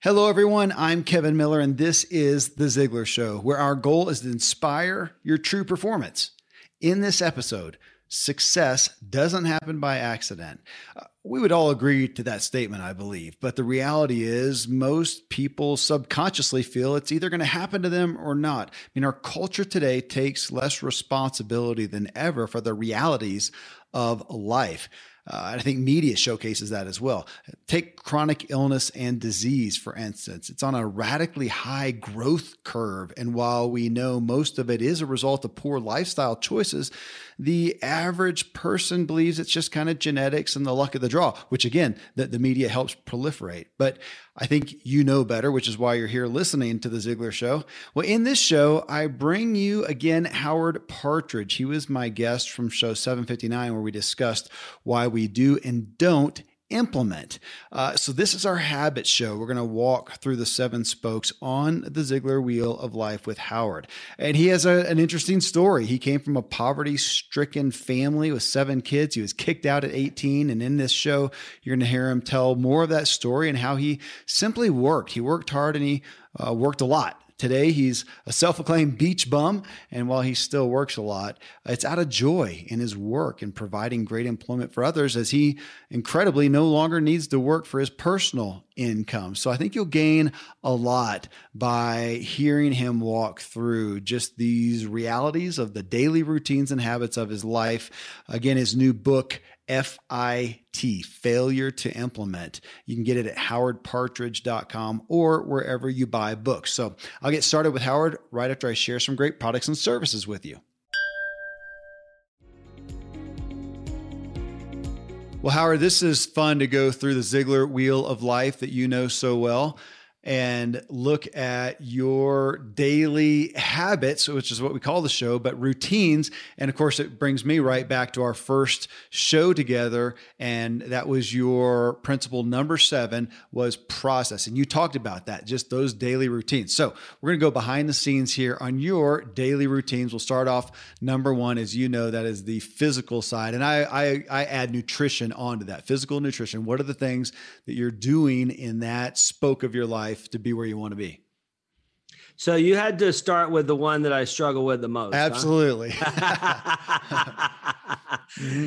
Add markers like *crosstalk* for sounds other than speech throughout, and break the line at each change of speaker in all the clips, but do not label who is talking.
Hello, everyone. I'm Kevin Miller, and this is The Ziglar Show, where our goal is to inspire your true performance. In this episode, success doesn't happen by accident. Uh, we would all agree to that statement, I believe. But the reality is, most people subconsciously feel it's either going to happen to them or not. I mean, our culture today takes less responsibility than ever for the realities of life. Uh, I think media showcases that as well. Take chronic illness and disease, for instance. It's on a radically high growth curve. And while we know most of it is a result of poor lifestyle choices, the average person believes it's just kind of genetics and the luck of the draw, which again, that the media helps proliferate. But I think you know better, which is why you're here listening to the Ziglar Show. Well, in this show, I bring you again Howard Partridge. He was my guest from show 759, where we discussed why we do and don't implement. Uh, so, this is our habit show. We're going to walk through the seven spokes on the Ziglar Wheel of Life with Howard. And he has a, an interesting story. He came from a poverty stricken family with seven kids. He was kicked out at 18. And in this show, you're going to hear him tell more of that story and how he simply worked. He worked hard and he uh, worked a lot Today, he's a self acclaimed beach bum, and while he still works a lot, it's out of joy in his work and providing great employment for others as he incredibly no longer needs to work for his personal income. So I think you'll gain a lot by hearing him walk through just these realities of the daily routines and habits of his life. Again, his new book, FIT, failure to implement. You can get it at howardpartridge.com or wherever you buy books. So I'll get started with Howard right after I share some great products and services with you. Well, Howard, this is fun to go through the Ziglar wheel of life that you know so well and look at your daily habits, which is what we call the show, but routines. And of course, it brings me right back to our first show together. And that was your principle number seven was process. And you talked about that, just those daily routines. So we're going to go behind the scenes here on your daily routines. We'll start off number one, as you know, that is the physical side. And I, I, I add nutrition onto that physical nutrition. What are the things that you're doing in that spoke of your life? Life to be where you want to be?
So you had to start with the one that I struggle with the most.
Absolutely.
Huh? *laughs*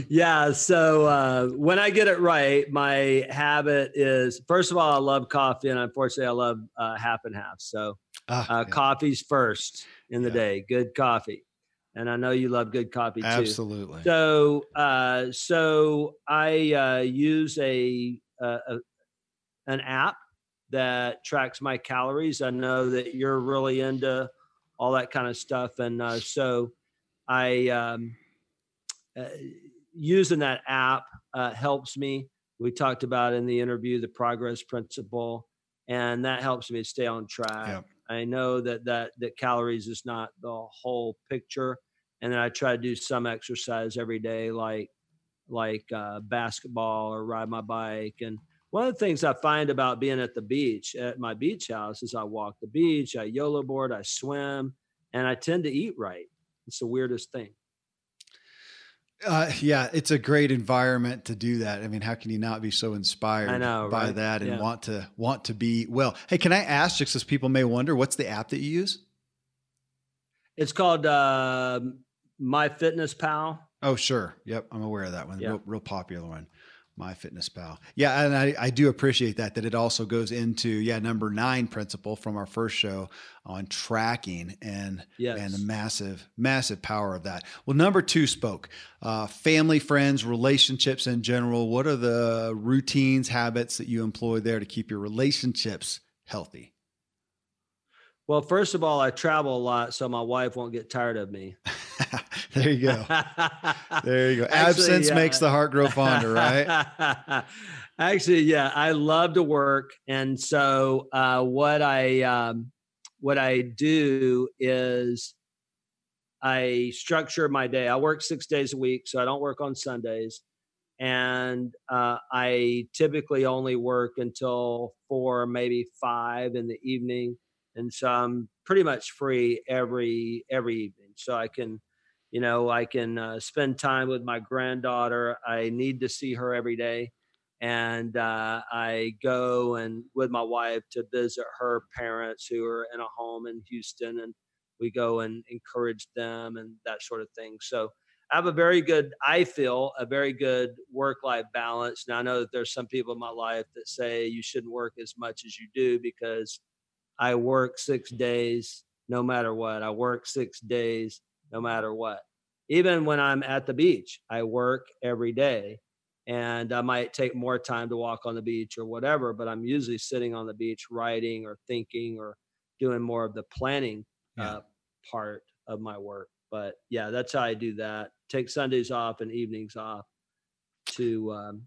Yeah. So uh, when I get it right, my habit is first of all, I love coffee, and unfortunately, I love uh, half and half. So ah, uh, yeah. coffee's first in the yeah. day. Good coffee, and I know you love good coffee too.
Absolutely.
So, uh, so I uh, use a, a an app that tracks my calories. I know that you're really into all that kind of stuff, and uh, so I um, uh, using that app uh, helps me. We talked about in the interview the progress principle, and that helps me stay on track. Yeah. I know that that that calories is not the whole picture, and then I try to do some exercise every day, like like uh, basketball or ride my bike and one of the things I find about being at the beach at my beach house is I walk the beach, I YOLO board, I swim, and I tend to eat right. It's the weirdest thing.
Uh, yeah, it's a great environment to do that. I mean, how can you not be so inspired
know,
by
right?
that and yeah. want to want to be well? Hey, can I ask, just as people may wonder, what's the app that you use?
It's called uh, My Fitness Pal.
Oh, sure. Yep, I'm aware of that one. Real, real popular one. MyFitnessPal. Yeah, and I, I do appreciate that that it also goes into yeah number nine principle from our first show on tracking and yes. and the massive massive power of that. Well, number two spoke uh, family, friends, relationships in general. What are the routines, habits that you employ there to keep your relationships healthy?
Well, first of all, I travel a lot, so my wife won't get tired of me. *laughs* *laughs*
there you go. There you go. *laughs* Actually, Absence yeah. makes the heart grow fonder, right? *laughs*
Actually, yeah, I love to work, and so uh, what I um, what I do is I structure my day. I work six days a week, so I don't work on Sundays, and uh, I typically only work until four, maybe five in the evening, and so I'm pretty much free every every evening. So I can you know i can uh, spend time with my granddaughter i need to see her every day and uh, I go and with my wife to visit her parents who are in a home in Houston, and we go and encourage them and that sort of thing. So I have a very good, I feel, a very good work-life balance. Now I know that there's some people in my life that say you shouldn't work as much as you do because I work six days no matter what. I work six days no matter what. Even when I'm at the beach, I work every day and I might take more time to walk on the beach or whatever, but I'm usually sitting on the beach writing or thinking or doing more of the planning yeah. uh, part of my work. But yeah, that's how I do that. Take Sundays off and evenings off to um,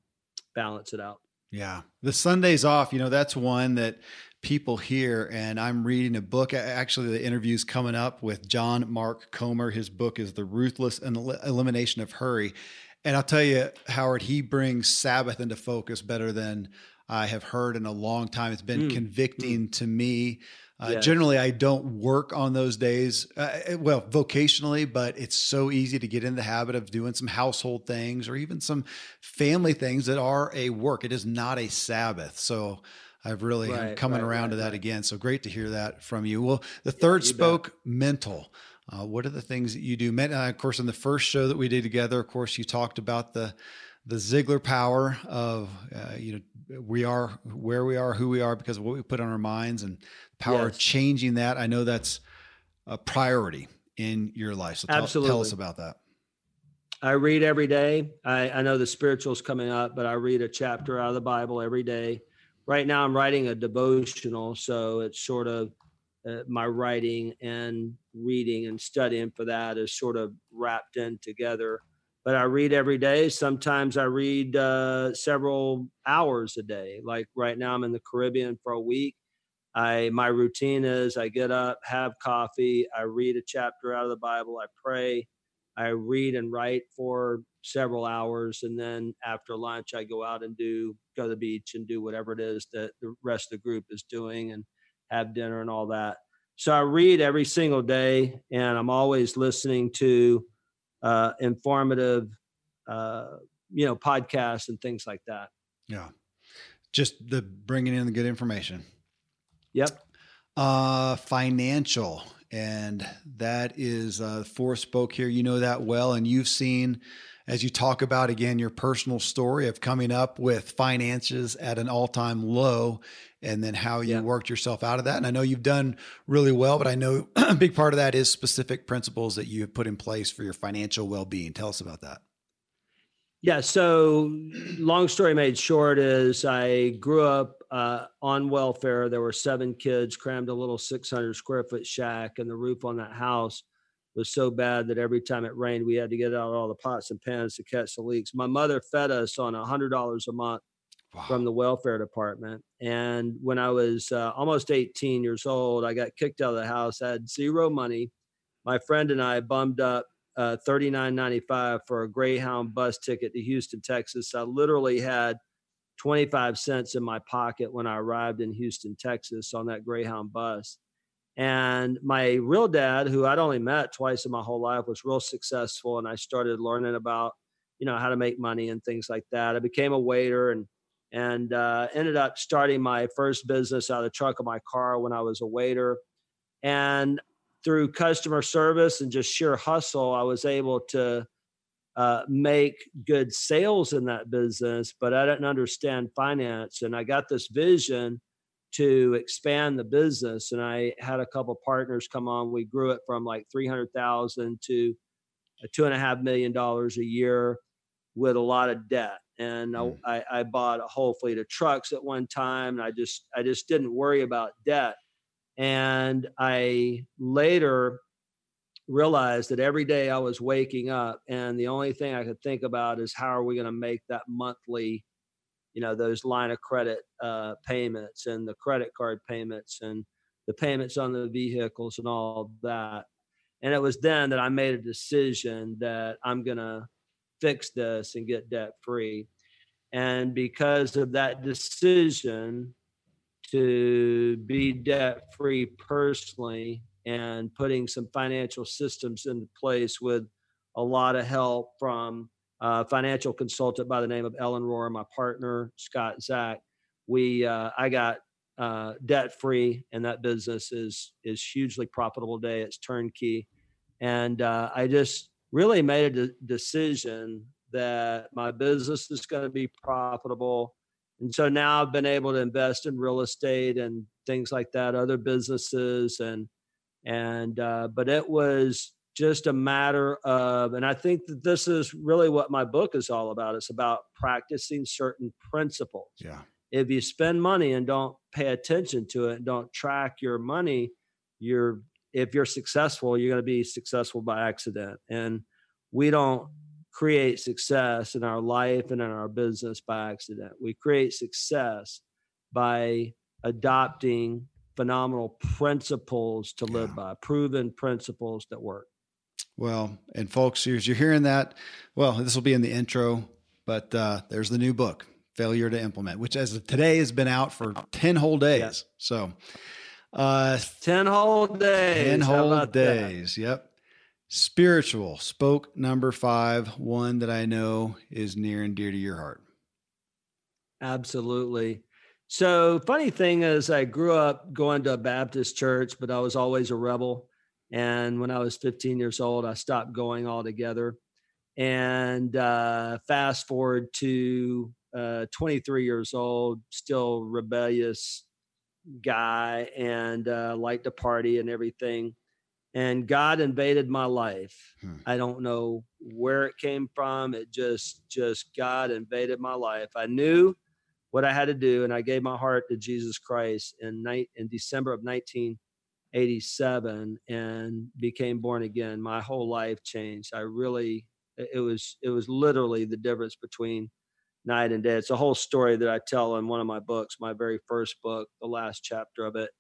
balance it out.
Yeah. The Sundays off, you know, that's one that people hear. And I'm reading a book. Actually, the interview's coming up with John Mark Comer. His book is The Ruthless Elimination of Hurry. And I'll tell you, Howard, he brings Sabbath into focus better than I have heard in a long time. It's been mm. convicting mm. to me. Uh, yes. Generally, I don't work on those days, uh, eh, well, vocationally, but it's so easy to get in the habit of doing some household things or even some family things that are a work. It is not a Sabbath. So I've really right, coming right, around right, to that again. So great to hear that from you. Well, the third yeah, spoke bet. mental. Uh, what are the things that you do? Uh, of course, in the first show that we did together, of course, you talked about the the Ziglar power of uh, you know we are where we are, who we are because of what we put on our minds, and power yes. changing that. I know that's a priority in your life. So tell, Absolutely. tell us about that.
I read every day. I, I know the spiritual's coming up, but I read a chapter out of the Bible every day. Right now, I'm writing a devotional, so it's sort of uh, my writing and reading and studying for that is sort of wrapped in together. But I read every day. Sometimes I read uh, several hours a day. Like right now, I'm in the Caribbean for a week. I my routine is I get up, have coffee, I read a chapter out of the Bible, I pray, I read and write for several hours, and then after lunch I go out and do go to the beach and do whatever it is that the rest of the group is doing, and have dinner and all that. So I read every single day, and I'm always listening to uh, informative, uh, you know, podcasts and things like that.
Yeah, just the bringing in the good information.
Yep.
Uh, financial, and that is uh, fourth spoke here. You know that well, and you've seen as you talk about again your personal story of coming up with finances at an all-time low and then how you yeah. worked yourself out of that and i know you've done really well but i know *clears throat* a big part of that is specific principles that you have put in place for your financial well-being tell us about that
yeah so long story made short is i grew up uh, on welfare there were seven kids crammed a little 600 square foot shack and the roof on that house was so bad that every time it rained, we had to get out all the pots and pans to catch the leaks. My mother fed us on a hundred dollars a month wow. from the welfare department. And when I was uh, almost 18 years old, I got kicked out of the house. I had zero money. My friend and I bummed up uh, 39.95 for a Greyhound bus ticket to Houston, Texas. I literally had 25 cents in my pocket when I arrived in Houston, Texas on that Greyhound bus. And my real dad, who I'd only met twice in my whole life, was real successful. And I started learning about, you know, how to make money and things like that. I became a waiter and and uh, ended up starting my first business out of the trunk of my car when I was a waiter. And through customer service and just sheer hustle, I was able to uh, make good sales in that business, but I didn't understand finance. And I got this vision to expand the business. And I had a couple partners come on. We grew it from like 300,000 to a two and a half million dollars a year with a lot of debt. And mm. I, I bought a whole fleet of trucks at one time. And I just, I just didn't worry about debt. And I later realized that every day I was waking up and the only thing I could think about is how are we going to make that monthly you know those line of credit uh, payments and the credit card payments and the payments on the vehicles and all that. And it was then that i made a decision that i'm going to fix this and get debt free and because of that decision to be debt free personally and putting some financial systems into place with a lot of help from a financial consultant by the name of Ellen Rohr, my partner Scott Zach. We uh, I got uh, debt free, and that business is is hugely profitable today. It's turnkey, and uh, I just really made a de- decision that my business is going to be profitable. And so now I've been able to invest in real estate and things like that, other businesses, and and uh, but it was just a matter of, and I think that this is really what my book is all about. It's about practicing certain principles.
Yeah.
If you spend money and don't pay attention to it, and don't track your money, you're if you're successful, you're going to be successful by accident. And we don't create success in our life and in our business by accident. We create success by adopting phenomenal principles to live
Yeah.
by, proven principles that work.
Well, and folks, as you're hearing that, well, this will be in the intro, but uh, there's the new book, Failure to Implement, which as of today has been out for 10 whole days. So, uh,
10 whole days.
10 whole
about that?
days. Yep. Spiritual spoke number five, one that I know is near and dear to your heart.
Absolutely. So, funny thing is, I grew up going to a Baptist church, but I was always a rebel. And when I was 15 years old, I stopped going altogether. And uh, fast forward to uh, 23 years old, still rebellious guy and uh, liked to party and everything. And God invaded my life.
Hmm.
I don't know where it came from. It just, just God invaded my life. I knew what I had to do, and I gave my heart to Jesus Christ in night in December of 1987, and became born again. My whole life changed. I really, it it was, it was literally the difference between night and day. It's a whole story that I tell in one of my books, my very first book, the last chapter of it.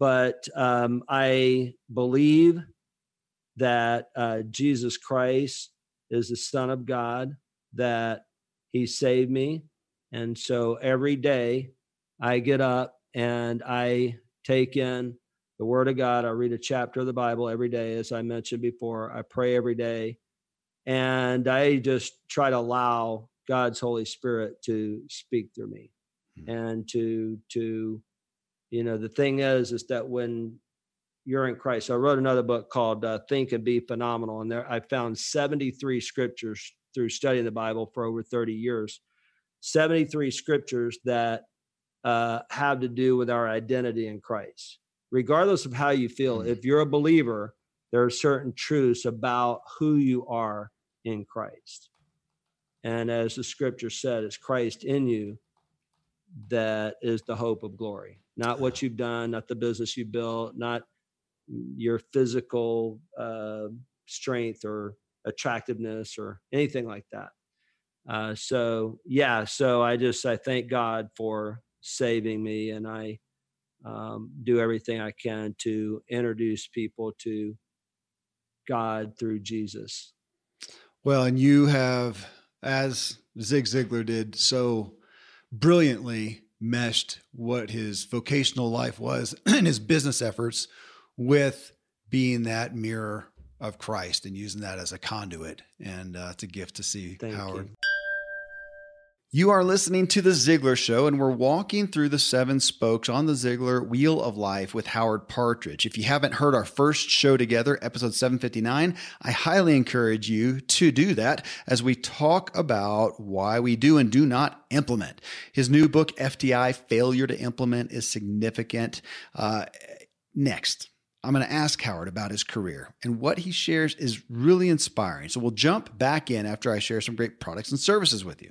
But um, I believe that uh, Jesus Christ is the Son of God, that He saved me. And so every day I get up and I take in the Word of God. I read a chapter of the Bible every day, as I mentioned before. I pray every day. And I just try to allow God's Holy Spirit to speak through me
Hmm.
and to, to, you know, the thing is, is that when you're in Christ, so I wrote another book called uh, Think and Be Phenomenal. And there I found 73 scriptures through studying the Bible for over 30 years 73 scriptures that uh, have to do with our identity in Christ. Regardless of how you feel,
Mhm.
if you're a believer, there are certain truths about who you are in Christ. And as the scripture said, it's Christ in you that is the hope of glory. Not what you've done, not the business you built, not your physical uh, strength or attractiveness or anything like that. Uh, so yeah, so I just I thank God for saving me, and I um, do everything I can to introduce people to God through Jesus.
Well, and you have, as Zig Ziglar did so brilliantly, meshed what his vocational life was *clears throat* and his business efforts with being that mirror of Christ and using that as a conduit. And uh, it's a gift to see
Thank
Howard.
you.
You are listening to The Ziglar Show, and we're walking through the seven spokes on the Ziglar Wheel of Life with Howard Partridge. If you haven't heard our first show together, episode 759, I highly encourage you to do that as we talk about why we do and do not implement. His new book, FTI Failure to Implement, is significant. Uh, next. I'm going to ask Howard about his career and what he shares is really inspiring. So we'll jump back in after I share some great products and services with you.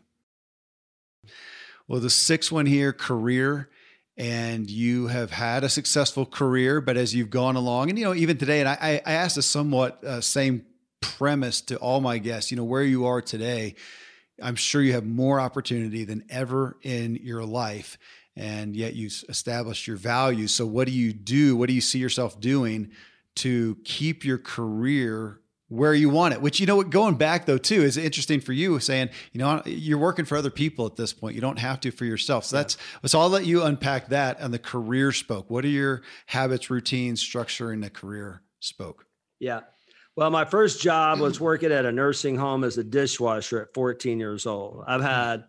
Well, the sixth one here, career. And you have had a successful career, but as you've gone along, and you know, even today, and I, I asked a somewhat uh, same premise to all my guests, you know, where you are today, I'm sure you have more opportunity than ever in your life, and yet you established your values. So, what do you do? What do you see yourself doing to keep your career where you want it. Which you know what, going back though too is interesting for you, saying you know you're working for other people at this point. You don't have to for yourself. So that's so I'll let you unpack that on the career spoke. What are your habits, routines, structure in the career spoke?
Yeah. Well, my first job was working at a nursing home as a dishwasher at 14 years old. I've had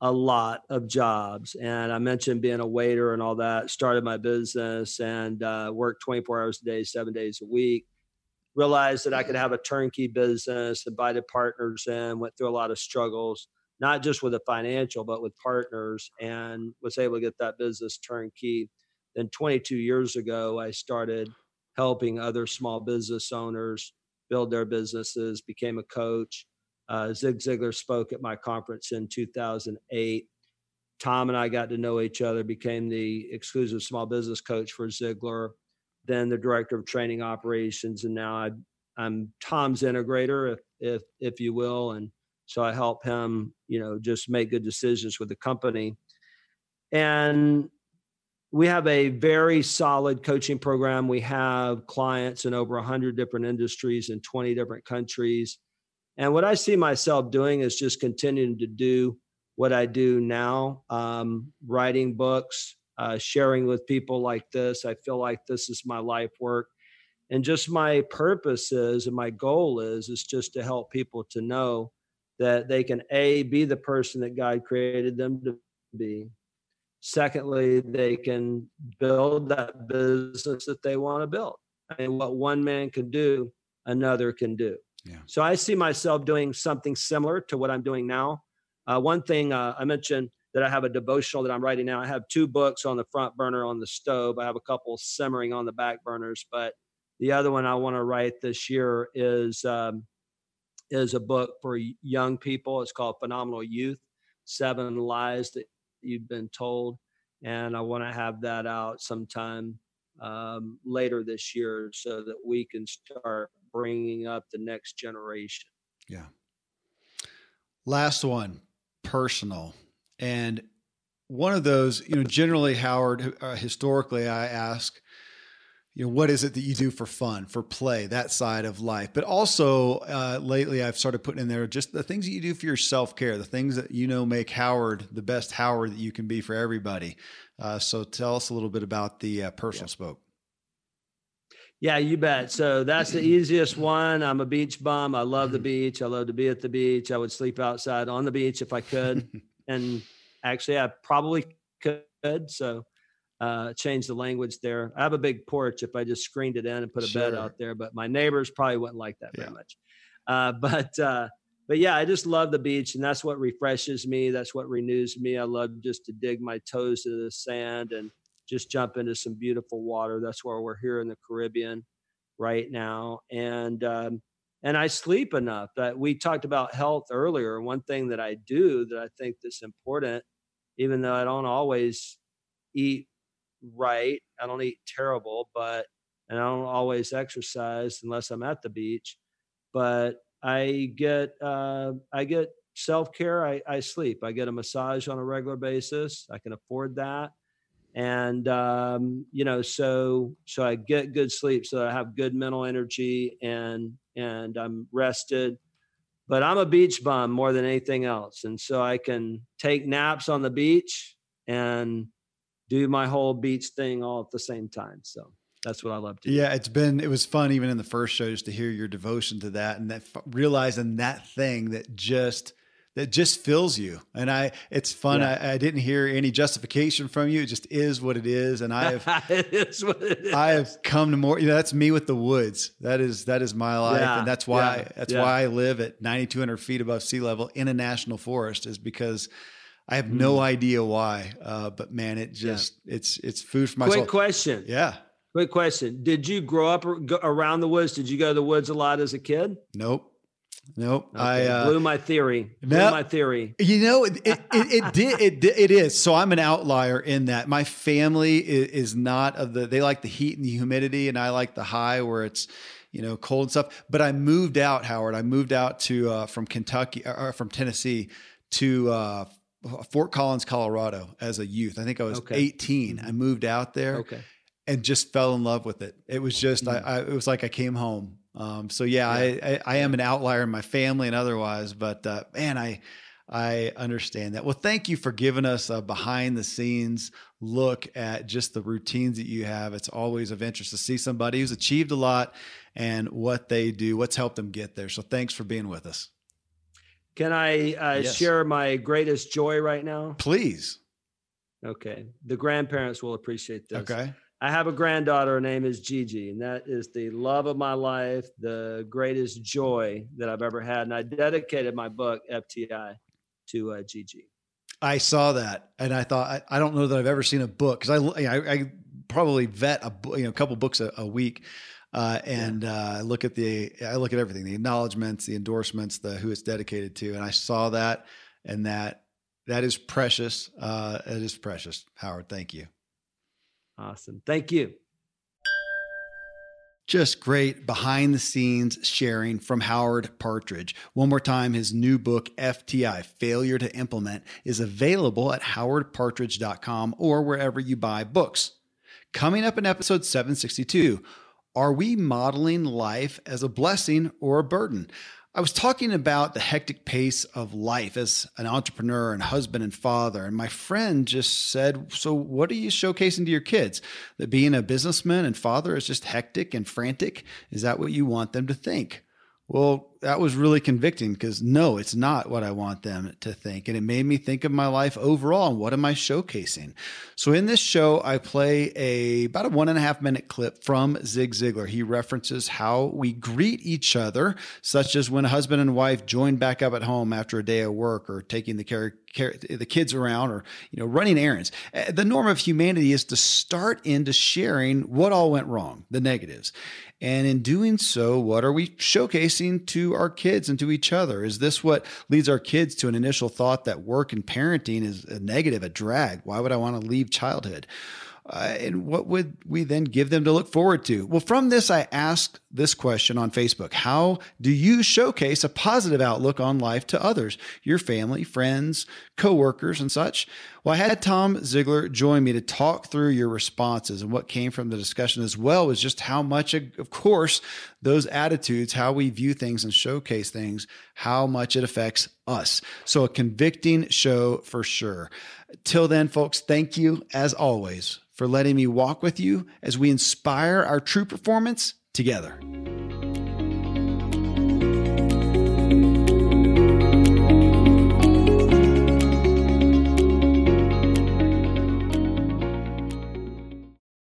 a lot of jobs, and I mentioned being a waiter and all that. Started my business and uh, worked 24 hours a day, seven days a week. Realized that I could have a turnkey business, invited partners in, went through a lot of struggles, not just with the financial, but with partners, and was able to get that business turnkey. Then 22 years ago, I started helping other small business owners build their businesses, became a coach. Uh, Zig Ziglar spoke at my conference in 2008. Tom and I got to know each other, became the exclusive small business coach for Ziglar, then the director of training operations, and now I, I'm Tom's integrator, if, if if you will, and so I help him, you know, just make good decisions with the company. And we have a very solid coaching program. We have clients in over 100 different industries in 20 different countries. And what I see myself doing is just continuing to do what I do now um, writing books, uh, sharing with people like this. I feel like this is my life work. And just my purpose is, and my goal is, is just to help people to know that they can A, be the person that God created them to be, Secondly, they can build that business that they want to build. And what one man can do, another can do. Yeah. So I see myself doing something similar to what I'm doing now. Uh, one thing uh, I mentioned that I have a devotional that I'm writing now. I have two books on the front burner on the stove. I have a couple simmering on the back burners, but the other one I want to write this year is um, is a book for young people. It's called Phenomenal Youth: Seven Lies That you've been told. And I want to have that out sometime um, later this year so that we can start bringing up the next generation.
Yeah. Last one personal. And one of those, you know, generally, Howard, uh, historically, I ask, you know what is it that you do for fun for play that side of life? But also uh, lately i've started putting in there just the things that you do for your self-care the things that you know make howard the best howard that you can be for everybody. Uh, so tell us a little bit about the uh, personal yeah. spoke.
Yeah you bet. So that's the *clears throat* easiest one. I'm a beach bum. I love the *clears throat* beach. I love to be at the beach. I would sleep outside on the beach if i could *laughs* and actually i probably could so uh, change the language there. I have a big porch if I just screened it in and put a sure. bed out there, but my neighbors probably wouldn't like that very much. Uh, *laughs* but uh, but yeah, I just love the beach, and that's what refreshes me. That's what renews me. I love just to dig my toes into the sand and just jump into some beautiful water. That's where we're here in the Caribbean right now, and um, and I sleep enough. That we talked about health earlier. One thing that I do that I think that's important, even though I don't always eat right. I don't eat terrible, but and I don't always exercise unless I'm at the beach. But I get uh, I get self care. I, I sleep. I get a massage on a regular basis. I can afford that, and um, you know, so so I get good sleep, so I have good mental energy, and and I'm rested. But I'm a beach bum more than anything else, and so I can take naps on the beach and do my whole beach thing all at the same time. So that's what I love to do.
Yeah, it's been it was fun even in the first show just to hear your devotion to that and that realizing that thing that just that just fills you. And I it's fun. Yeah. I, I, didn't hear any justification from you. It just is what it is. And I have *laughs*
it is what it is.
I have come to more you know, that's me with the woods. That is that is my life. Yeah. And that's why yeah. that's why I live at ninety two hundred feet above sea level in a national forest is because I have no mm. idea why, uh, but man, it just it's it's food for my
Quick
soul.
question.
Yeah.
Quick question. Did you grow up around the woods? Did you go to the woods a lot as a kid?
Nope. Nope.
Okay. I uh, blew my theory. Blew no, my theory.
You know, it, it, it, it did. It, it is. So I'm an outlier in that my family is, is not of the. They like the heat and the humidity, and I like the high where it's you know cold and stuff. But I moved out, Howard. I moved out to uh, from Kentucky or from Tennessee to uh, Fort Collins, Colorado, as a youth. I think I was okay. 18. Mm-hmm. I moved out there okay. and just fell in love with it. It was just, mm-hmm. I, I, it was like I came home. Um, so yeah, yeah. I, I, I, am an outlier in my family and otherwise, but uh, man, I, I understand that. Well, thank you for giving us a behind the scenes look at just the routines that you have. It's always of interest to see somebody who's achieved a lot and what they do, what's helped them get there. So thanks for being with us.
Can I uh, yes. share my greatest joy right now?
Please.
Okay. The grandparents will appreciate this.
Okay.
I have a granddaughter. Her name is Gigi, and that is the love of my life, the greatest joy that I've ever had. And I dedicated my book, FTI, to uh, Gigi.
I saw that, and I thought I, I don't know that I've ever seen a book because I, I, I probably vet a you know a couple books a, a week, uh, and uh, look at the I look at everything the acknowledgments, the endorsements, the who it's dedicated to, and I saw that, and that that is precious. Uh, it is precious, Howard. Thank you.
Awesome. Thank you.
Just great behind the scenes sharing from Howard Partridge. One more time, his new book, FTI Failure to Implement, is available at howardpartridge.com or wherever you buy books. Coming up in episode 762, are we modeling life as a blessing or a burden? I was talking about the hectic pace of life as an entrepreneur and husband and father. And my friend just said, So, what are you showcasing to your kids? That being a businessman and father is just hectic and frantic? Is that what you want them to think? Well, that was really convicting because no, it's not what I want them to think. And it made me think of my life overall and what am I showcasing? So in this show, I play a about a one and a half minute clip from Zig Ziglar. He references how we greet each other, such as when a husband and wife join back up at home after a day of work or taking the care, the kids around or you know running errands. Uh, the norm of humanity is to start into sharing what all went wrong, the negatives. And in doing so, what are we showcasing to our kids and to each other? Is this what leads our kids to an initial thought that work and parenting is a negative, a drag? Why would I want to leave childhood? Uh, and what would we then give them to look forward to? Well, from this, I asked this question on Facebook How do you showcase a positive outlook on life to others, your family, friends, coworkers, and such? Well, I had Tom Ziglar join me to talk through your responses and what came from the discussion as well was just how much, of course, those attitudes, how we view things and showcase things, how much it affects us. So, a convicting show for sure. Till then, folks, thank you as always for letting me walk with you as we inspire our true performance together.